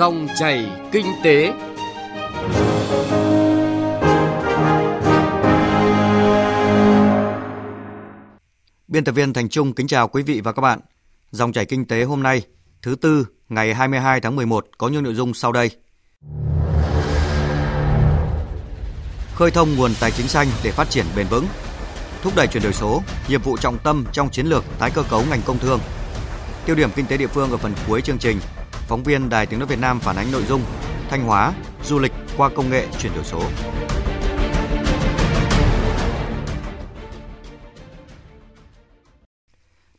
Dòng chảy kinh tế. Biên tập viên Thành Trung kính chào quý vị và các bạn. Dòng chảy kinh tế hôm nay, thứ tư, ngày 22 tháng 11 có những nội dung sau đây. Khơi thông nguồn tài chính xanh để phát triển bền vững. Thúc đẩy chuyển đổi số, nhiệm vụ trọng tâm trong chiến lược tái cơ cấu ngành công thương. Tiêu điểm kinh tế địa phương ở phần cuối chương trình, phóng viên Đài Tiếng nói Việt Nam phản ánh nội dung Thanh Hóa, du lịch qua công nghệ chuyển đổi số.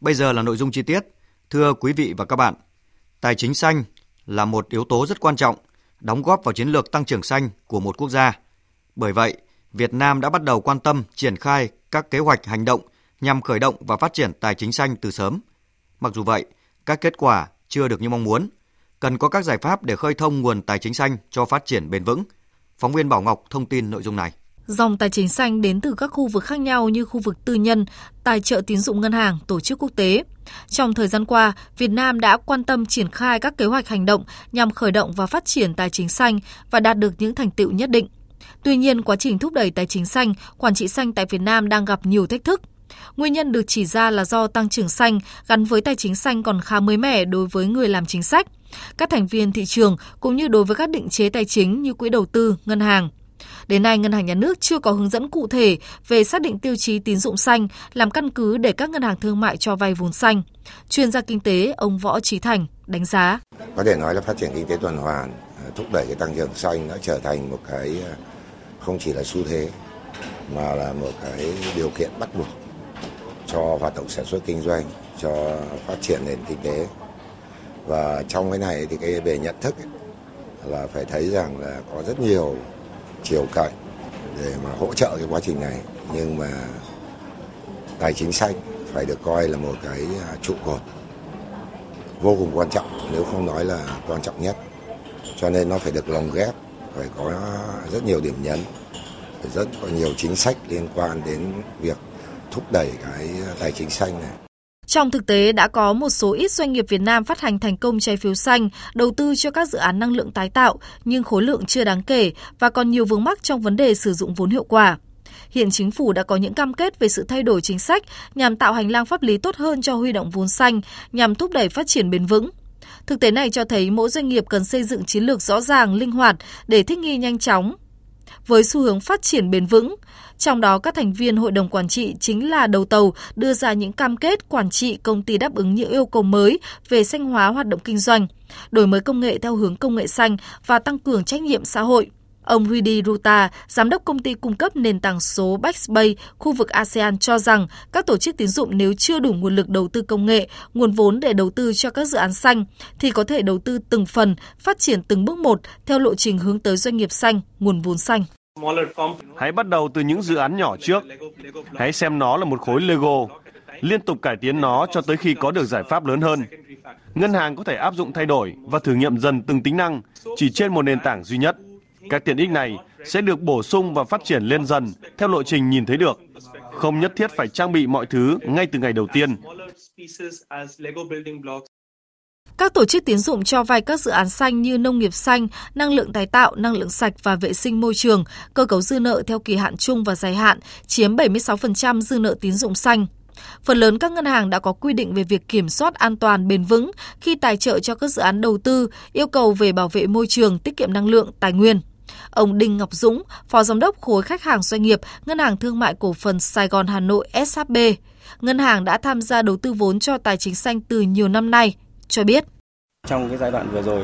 Bây giờ là nội dung chi tiết. Thưa quý vị và các bạn, tài chính xanh là một yếu tố rất quan trọng, đóng góp vào chiến lược tăng trưởng xanh của một quốc gia. Bởi vậy, Việt Nam đã bắt đầu quan tâm triển khai các kế hoạch hành động nhằm khởi động và phát triển tài chính xanh từ sớm. Mặc dù vậy, các kết quả chưa được như mong muốn. Cần có các giải pháp để khơi thông nguồn tài chính xanh cho phát triển bền vững. Phóng viên Bảo Ngọc thông tin nội dung này. Dòng tài chính xanh đến từ các khu vực khác nhau như khu vực tư nhân, tài trợ tín dụng ngân hàng, tổ chức quốc tế. Trong thời gian qua, Việt Nam đã quan tâm triển khai các kế hoạch hành động nhằm khởi động và phát triển tài chính xanh và đạt được những thành tựu nhất định. Tuy nhiên, quá trình thúc đẩy tài chính xanh, quản trị xanh tại Việt Nam đang gặp nhiều thách thức. Nguyên nhân được chỉ ra là do tăng trưởng xanh gắn với tài chính xanh còn khá mới mẻ đối với người làm chính sách, các thành viên thị trường cũng như đối với các định chế tài chính như quỹ đầu tư, ngân hàng. Đến nay, Ngân hàng Nhà nước chưa có hướng dẫn cụ thể về xác định tiêu chí tín dụng xanh làm căn cứ để các ngân hàng thương mại cho vay vốn xanh. Chuyên gia kinh tế ông Võ Trí Thành đánh giá. Có thể nói là phát triển kinh tế tuần hoàn, à, thúc đẩy cái tăng trưởng xanh đã trở thành một cái à, không chỉ là xu thế mà là một cái điều kiện bắt buộc cho hoạt động sản xuất kinh doanh, cho phát triển nền kinh tế. Và trong cái này thì cái về nhận thức ấy, là phải thấy rằng là có rất nhiều chiều cạnh để mà hỗ trợ cái quá trình này. Nhưng mà tài chính xanh phải được coi là một cái à, trụ cột vô cùng quan trọng nếu không nói là quan trọng nhất. Cho nên nó phải được lồng ghép phải có rất nhiều điểm nhấn phải rất có nhiều chính sách liên quan đến việc thúc đẩy cái à, tài chính xanh này trong thực tế đã có một số ít doanh nghiệp Việt Nam phát hành thành công trái phiếu xanh, đầu tư cho các dự án năng lượng tái tạo, nhưng khối lượng chưa đáng kể và còn nhiều vướng mắc trong vấn đề sử dụng vốn hiệu quả. Hiện chính phủ đã có những cam kết về sự thay đổi chính sách nhằm tạo hành lang pháp lý tốt hơn cho huy động vốn xanh, nhằm thúc đẩy phát triển bền vững. Thực tế này cho thấy mỗi doanh nghiệp cần xây dựng chiến lược rõ ràng, linh hoạt để thích nghi nhanh chóng, với xu hướng phát triển bền vững. Trong đó các thành viên hội đồng quản trị chính là đầu tàu đưa ra những cam kết quản trị công ty đáp ứng những yêu cầu mới về xanh hóa hoạt động kinh doanh, đổi mới công nghệ theo hướng công nghệ xanh và tăng cường trách nhiệm xã hội. Ông Rudy Ruta, giám đốc công ty cung cấp nền tảng số Backspace khu vực ASEAN cho rằng các tổ chức tín dụng nếu chưa đủ nguồn lực đầu tư công nghệ, nguồn vốn để đầu tư cho các dự án xanh thì có thể đầu tư từng phần, phát triển từng bước một theo lộ trình hướng tới doanh nghiệp xanh, nguồn vốn xanh. Hãy bắt đầu từ những dự án nhỏ trước. Hãy xem nó là một khối Lego, liên tục cải tiến nó cho tới khi có được giải pháp lớn hơn. Ngân hàng có thể áp dụng thay đổi và thử nghiệm dần từng tính năng chỉ trên một nền tảng duy nhất. Các tiện ích này sẽ được bổ sung và phát triển lên dần theo lộ trình nhìn thấy được. Không nhất thiết phải trang bị mọi thứ ngay từ ngày đầu tiên. Các tổ chức tín dụng cho vay các dự án xanh như nông nghiệp xanh, năng lượng tái tạo, năng lượng sạch và vệ sinh môi trường, cơ cấu dư nợ theo kỳ hạn chung và dài hạn chiếm 76% dư nợ tín dụng xanh. Phần lớn các ngân hàng đã có quy định về việc kiểm soát an toàn bền vững khi tài trợ cho các dự án đầu tư, yêu cầu về bảo vệ môi trường, tiết kiệm năng lượng, tài nguyên. Ông Đinh Ngọc Dũng, Phó Giám đốc khối khách hàng doanh nghiệp Ngân hàng Thương mại Cổ phần Sài Gòn Hà Nội SHB, ngân hàng đã tham gia đầu tư vốn cho tài chính xanh từ nhiều năm nay, cho biết. Trong cái giai đoạn vừa rồi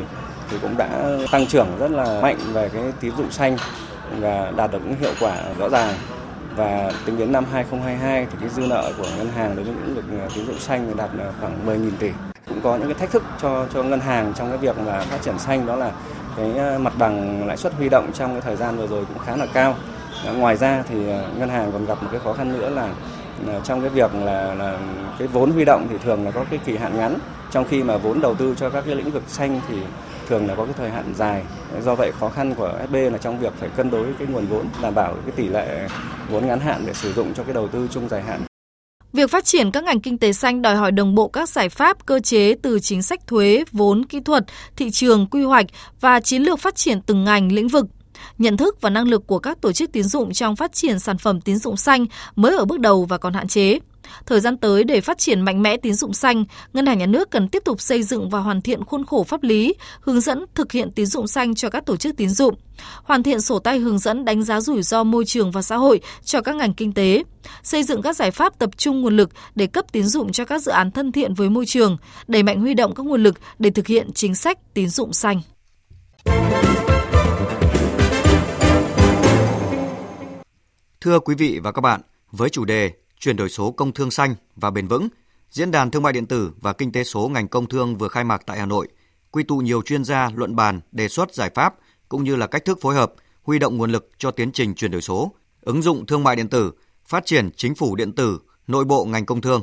thì cũng đã tăng trưởng rất là mạnh về cái tín dụng xanh và đạt được những hiệu quả rõ ràng và tính đến năm 2022 thì cái dư nợ của ngân hàng đối với lĩnh vực tín dụng xanh đạt khoảng 10.000 tỷ. Cũng có những cái thách thức cho cho ngân hàng trong cái việc mà phát triển xanh đó là cái ờ, mặt bằng lãi suất huy động trong cái thời gian vừa rồi cũng khá là cao. Ờ, ngoài ra thì ờ, ngân hàng còn gặp một cái khó khăn nữa là trong cái việc là, là cái vốn huy động thì thường là có cái kỳ hạn ngắn trong khi mà vốn đầu tư cho các cái lĩnh vực xanh thì thường là có cái thời hạn dài do vậy khó khăn của SB là trong việc phải cân đối cái nguồn vốn đảm bảo cái tỷ lệ vốn ngắn hạn để sử dụng cho cái đầu tư chung dài hạn Việc phát triển các ngành kinh tế xanh đòi hỏi đồng bộ các giải pháp cơ chế từ chính sách thuế, vốn, kỹ thuật, thị trường, quy hoạch và chiến lược phát triển từng ngành, lĩnh vực. Nhận thức và năng lực của các tổ chức tín dụng trong phát triển sản phẩm tín dụng xanh mới ở bước đầu và còn hạn chế. Thời gian tới để phát triển mạnh mẽ tín dụng xanh, Ngân hàng Nhà nước cần tiếp tục xây dựng và hoàn thiện khuôn khổ pháp lý, hướng dẫn thực hiện tín dụng xanh cho các tổ chức tín dụng, hoàn thiện sổ tay hướng dẫn đánh giá rủi ro môi trường và xã hội cho các ngành kinh tế, xây dựng các giải pháp tập trung nguồn lực để cấp tín dụng cho các dự án thân thiện với môi trường, đẩy mạnh huy động các nguồn lực để thực hiện chính sách tín dụng xanh. Thưa quý vị và các bạn, với chủ đề chuyển đổi số công thương xanh và bền vững, Diễn đàn Thương mại điện tử và Kinh tế số ngành công thương vừa khai mạc tại Hà Nội, quy tụ nhiều chuyên gia luận bàn, đề xuất giải pháp cũng như là cách thức phối hợp, huy động nguồn lực cho tiến trình chuyển đổi số, ứng dụng thương mại điện tử, phát triển chính phủ điện tử, nội bộ ngành công thương.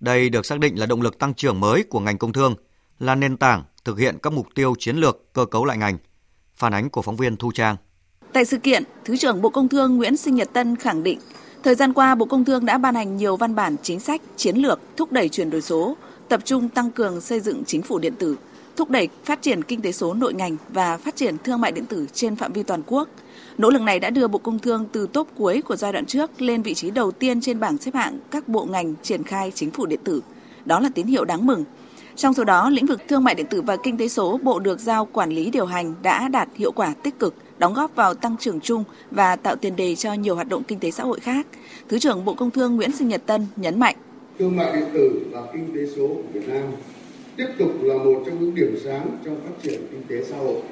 Đây được xác định là động lực tăng trưởng mới của ngành công thương, là nền tảng thực hiện các mục tiêu chiến lược cơ cấu lại ngành. Phản ánh của phóng viên Thu Trang. Tại sự kiện, Thứ trưởng Bộ Công Thương Nguyễn Sinh Nhật Tân khẳng định, thời gian qua Bộ Công Thương đã ban hành nhiều văn bản chính sách, chiến lược thúc đẩy chuyển đổi số, tập trung tăng cường xây dựng chính phủ điện tử, thúc đẩy phát triển kinh tế số nội ngành và phát triển thương mại điện tử trên phạm vi toàn quốc. Nỗ lực này đã đưa Bộ Công Thương từ top cuối của giai đoạn trước lên vị trí đầu tiên trên bảng xếp hạng các bộ ngành triển khai chính phủ điện tử. Đó là tín hiệu đáng mừng. Trong số đó, lĩnh vực thương mại điện tử và kinh tế số Bộ được giao quản lý điều hành đã đạt hiệu quả tích cực, đóng góp vào tăng trưởng chung và tạo tiền đề cho nhiều hoạt động kinh tế xã hội khác. Thứ trưởng Bộ Công Thương Nguyễn Sinh Nhật Tân nhấn mạnh. Thương mại điện tử và kinh tế số của Việt Nam tiếp tục là một trong những điểm sáng trong phát triển kinh tế xã hội.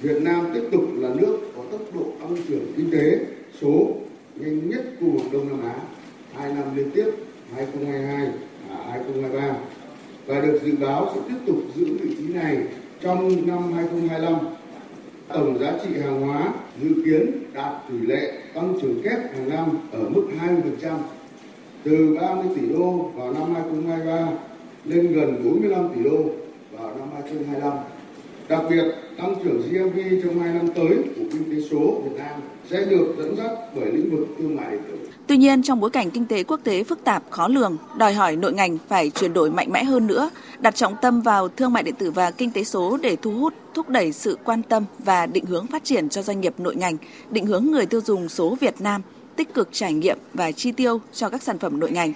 Việt Nam tiếp tục là nước có tốc độ tăng trưởng kinh tế số nhanh nhất khu vực Đông Nam Á hai năm liên tiếp 2022 và 2023 và được dự báo sẽ tiếp tục giữ vị trí này trong năm 2025. Tổng giá trị hàng hóa dự kiến đạt tỷ lệ tăng trưởng kép hàng năm ở mức 20%, từ 30 tỷ đô vào năm 2023 lên gần 45 tỷ đô vào năm 2025. Đặc biệt, tăng trưởng GDP trong hai năm tới của kinh tế số Việt Nam sẽ được dẫn dắt bởi lĩnh vực thương mại điện tử. Tuy nhiên, trong bối cảnh kinh tế quốc tế phức tạp, khó lường, đòi hỏi nội ngành phải chuyển đổi mạnh mẽ hơn nữa, đặt trọng tâm vào thương mại điện tử và kinh tế số để thu hút, thúc đẩy sự quan tâm và định hướng phát triển cho doanh nghiệp nội ngành, định hướng người tiêu dùng số Việt Nam, tích cực trải nghiệm và chi tiêu cho các sản phẩm nội ngành.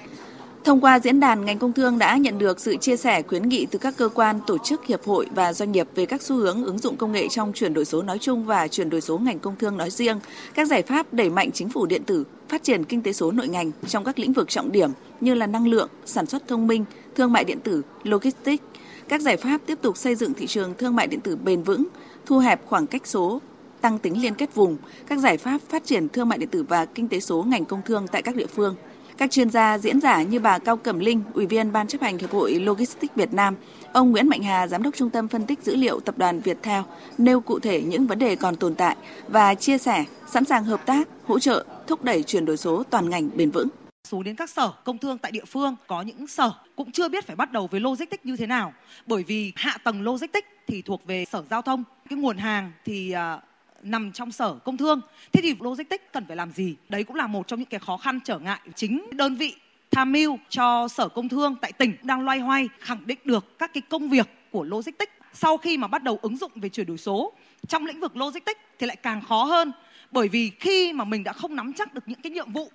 Thông qua diễn đàn, ngành công thương đã nhận được sự chia sẻ khuyến nghị từ các cơ quan, tổ chức, hiệp hội và doanh nghiệp về các xu hướng ứng dụng công nghệ trong chuyển đổi số nói chung và chuyển đổi số ngành công thương nói riêng, các giải pháp đẩy mạnh chính phủ điện tử, phát triển kinh tế số nội ngành trong các lĩnh vực trọng điểm như là năng lượng, sản xuất thông minh, thương mại điện tử, logistics, các giải pháp tiếp tục xây dựng thị trường thương mại điện tử bền vững, thu hẹp khoảng cách số, tăng tính liên kết vùng, các giải pháp phát triển thương mại điện tử và kinh tế số ngành công thương tại các địa phương. Các chuyên gia diễn giả như bà Cao Cẩm Linh, Ủy viên Ban chấp hành Hiệp hội Logistics Việt Nam, ông Nguyễn Mạnh Hà, Giám đốc Trung tâm Phân tích Dữ liệu Tập đoàn Viettel, nêu cụ thể những vấn đề còn tồn tại và chia sẻ sẵn sàng hợp tác, hỗ trợ, thúc đẩy chuyển đổi số toàn ngành bền vững. Xuống đến các sở công thương tại địa phương có những sở cũng chưa biết phải bắt đầu với logistics như thế nào bởi vì hạ tầng logistics thì thuộc về sở giao thông. Cái nguồn hàng thì à, nằm trong sở công thương. Thế thì logistics cần phải làm gì? Đấy cũng là một trong những cái khó khăn trở ngại chính đơn vị tham mưu cho sở công thương tại tỉnh đang loay hoay khẳng định được các cái công việc của logistics sau khi mà bắt đầu ứng dụng về chuyển đổi số. Trong lĩnh vực logistics thì lại càng khó hơn bởi vì khi mà mình đã không nắm chắc được những cái nhiệm vụ uh,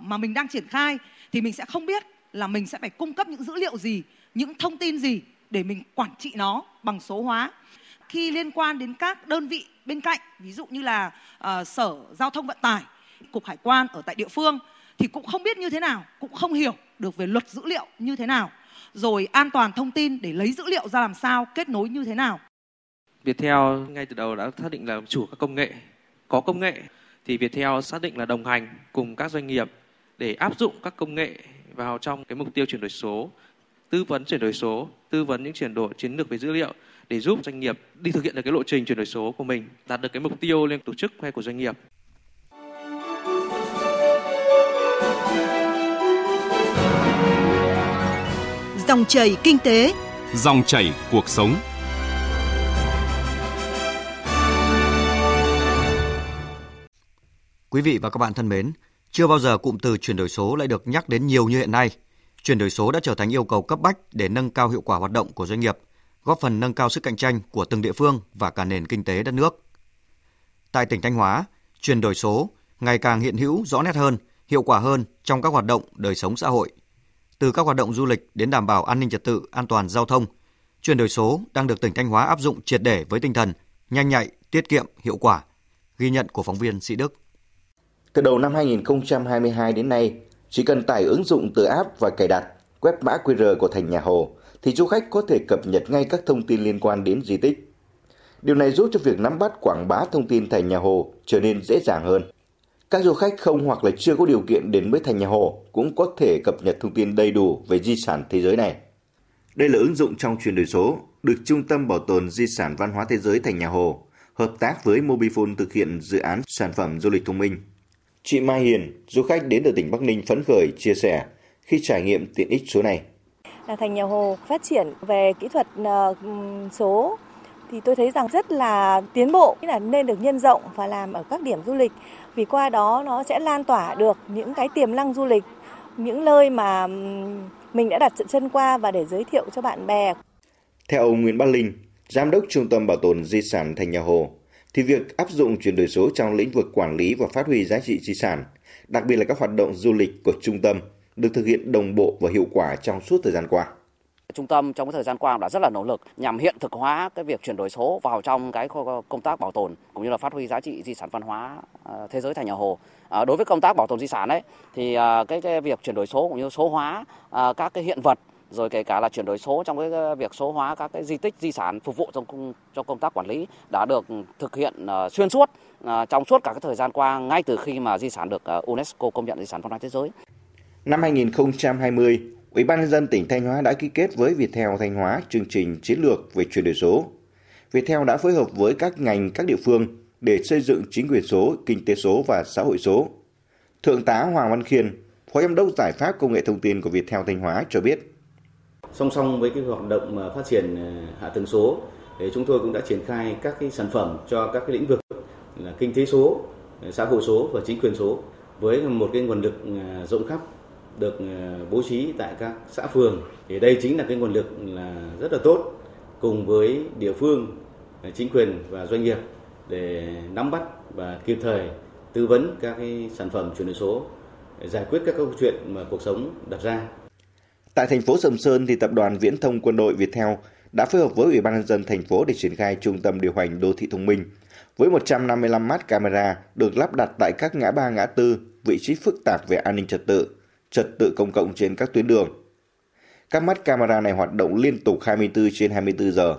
mà mình đang triển khai thì mình sẽ không biết là mình sẽ phải cung cấp những dữ liệu gì những thông tin gì để mình quản trị nó bằng số hóa khi liên quan đến các đơn vị bên cạnh ví dụ như là uh, sở giao thông vận tải cục hải quan ở tại địa phương thì cũng không biết như thế nào cũng không hiểu được về luật dữ liệu như thế nào rồi an toàn thông tin để lấy dữ liệu ra làm sao kết nối như thế nào. Viettel ngay từ đầu đã xác định là chủ các công nghệ có công nghệ thì Viettel xác định là đồng hành cùng các doanh nghiệp để áp dụng các công nghệ vào trong cái mục tiêu chuyển đổi số tư vấn chuyển đổi số tư vấn những chuyển đổi chiến lược về dữ liệu để giúp doanh nghiệp đi thực hiện được cái lộ trình chuyển đổi số của mình, đạt được cái mục tiêu lên tổ chức hay của doanh nghiệp. Dòng chảy kinh tế, dòng chảy cuộc sống. Quý vị và các bạn thân mến, Chưa bao giờ cụm từ chuyển đổi số lại được nhắc đến nhiều như hiện nay. Chuyển đổi số đã trở thành yêu cầu cấp bách để nâng cao hiệu quả hoạt động của doanh nghiệp, góp phần nâng cao sức cạnh tranh của từng địa phương và cả nền kinh tế đất nước. Tại tỉnh Thanh Hóa, chuyển đổi số ngày càng hiện hữu rõ nét hơn, hiệu quả hơn trong các hoạt động đời sống xã hội. Từ các hoạt động du lịch đến đảm bảo an ninh trật tự, an toàn giao thông, chuyển đổi số đang được tỉnh Thanh Hóa áp dụng triệt để với tinh thần nhanh nhạy, tiết kiệm, hiệu quả. Ghi nhận của phóng viên Sĩ Đức. Từ đầu năm 2022 đến nay, chỉ cần tải ứng dụng từ app và cài đặt, quét mã QR của thành nhà Hồ thì du khách có thể cập nhật ngay các thông tin liên quan đến di tích. Điều này giúp cho việc nắm bắt quảng bá thông tin thành nhà Hồ trở nên dễ dàng hơn. Các du khách không hoặc là chưa có điều kiện đến với thành nhà Hồ cũng có thể cập nhật thông tin đầy đủ về di sản thế giới này. Đây là ứng dụng trong chuyển đổi số được Trung tâm Bảo tồn Di sản Văn hóa Thế giới Thành Nhà Hồ hợp tác với Mobifone thực hiện dự án sản phẩm du lịch thông minh. Chị Mai Hiền, du khách đến từ tỉnh Bắc Ninh phấn khởi chia sẻ khi trải nghiệm tiện ích số này. Là Thành Nhà Hồ phát triển về kỹ thuật ờ, số thì tôi thấy rằng rất là tiến bộ, là nên được nhân rộng và làm ở các điểm du lịch vì qua đó nó sẽ lan tỏa được những cái tiềm năng du lịch, những nơi mà mình đã đặt chân qua và để giới thiệu cho bạn bè. Theo ông Nguyễn Bắc Linh, Giám đốc Trung tâm Bảo tồn Di sản Thành Nhà Hồ, thì việc áp dụng chuyển đổi số trong lĩnh vực quản lý và phát huy giá trị di sản, đặc biệt là các hoạt động du lịch của trung tâm, được thực hiện đồng bộ và hiệu quả trong suốt thời gian qua. Trung tâm trong cái thời gian qua đã rất là nỗ lực nhằm hiện thực hóa cái việc chuyển đổi số vào trong cái công tác bảo tồn cũng như là phát huy giá trị di sản văn hóa à, thế giới thành nhà Hồ. À, đối với công tác bảo tồn di sản ấy thì à, cái, cái việc chuyển đổi số cũng như số hóa các cái hiện vật rồi kể cả là chuyển đổi số trong cái việc số hóa các cái di tích di sản phục vụ trong công, cho công tác quản lý đã được thực hiện xuyên suốt trong suốt cả cái thời gian qua ngay từ khi mà di sản được UNESCO công nhận di sản văn hóa thế giới. Năm 2020, Ủy ban nhân dân tỉnh Thanh Hóa đã ký kết với Viettel Thanh Hóa chương trình chiến lược về chuyển đổi số. Viettel đã phối hợp với các ngành các địa phương để xây dựng chính quyền số, kinh tế số và xã hội số. Thượng tá Hoàng Văn Khiên, Phó Giám đốc Giải pháp Công nghệ Thông tin của Viettel Thanh Hóa cho biết. Song song với cái hoạt động à, phát triển à, hạ tầng số, thì chúng tôi cũng đã triển khai các cái sản phẩm cho các cái lĩnh vực là kinh tế số, xã hội số và chính quyền số với một cái nguồn lực à, rộng khắp được ờ, bố trí tại các xã phường. Thì đây chính là cái nguồn lực là rất là tốt cùng với địa phương ờ, chính quyền và doanh nghiệp để nắm bắt và kịp thời tư vấn các cái sản phẩm chuyển đổi số giải quyết các câu chuyện mà cuộc sống đặt ra. Tại thành phố Sầm Sơn thì tập đoàn Viễn thông Quân đội Viettel đã phối hợp với Ủy ban nhân dân thành phố để triển khai trung tâm điều hành đô thị thông minh với 155 mắt camera được lắp đặt tại các ngã ba ngã tư, vị trí phức tạp về an ninh trật tự, trật tự công cộng trên các tuyến đường. Các mắt camera này hoạt động liên tục 24 trên 24 giờ.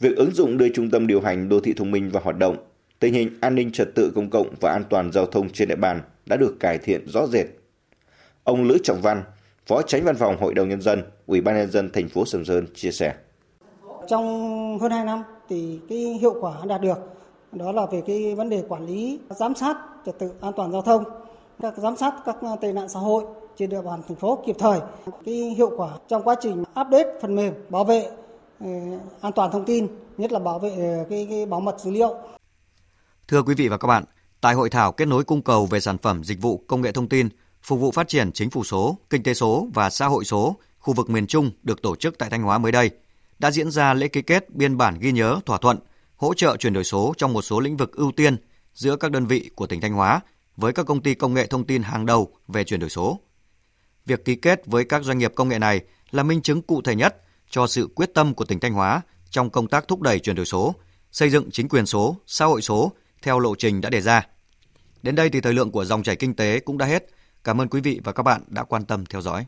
Việc ứng dụng đưa trung tâm điều hành đô thị thông minh vào hoạt động, tình hình an ninh trật tự công cộng và an toàn giao thông trên địa bàn đã được cải thiện rõ rệt. Ông Lữ Trọng Văn, Phó Tránh Văn phòng Hội đồng nhân dân, Ủy ban nhân dân thành phố Sầm Sơn chia sẻ. Trong hơn 2 năm thì cái hiệu quả đạt được đó là về cái vấn đề quản lý, giám sát trật tự an toàn giao thông, các giám sát các ờ, tệ nạn xã hội trên địa bàn thành phố kịp thời. Cái hiệu quả trong quá trình update phần mềm bảo vệ ờ, an toàn thông tin, nhất là bảo vệ ờ, cái, cái bảo mật dữ liệu. Thưa quý vị và các bạn, tại hội thảo kết nối cung cầu về sản phẩm dịch vụ công nghệ thông tin phục vụ phát triển chính phủ số, kinh tế số và xã hội số khu vực miền Trung được tổ chức tại Thanh Hóa mới đây, đã diễn ra lễ ký kết biên bản ghi nhớ thỏa thuận hỗ trợ chuyển đổi số trong một số lĩnh vực ưu tiên giữa các đơn vị của tỉnh Thanh Hóa với các công ty công nghệ thông tin hàng đầu về chuyển đổi số. Việc ký kết với các doanh nghiệp công nghệ này là minh chứng cụ thể nhất cho sự quyết tâm của tỉnh Thanh Hóa trong công tác thúc đẩy chuyển đổi số, xây dựng chính quyền số, xã hội số theo lộ trình đã đề ra. Đến đây thì thời lượng của dòng chảy kinh tế cũng đã hết. Cảm ơn quý vị và các bạn đã quan tâm theo dõi.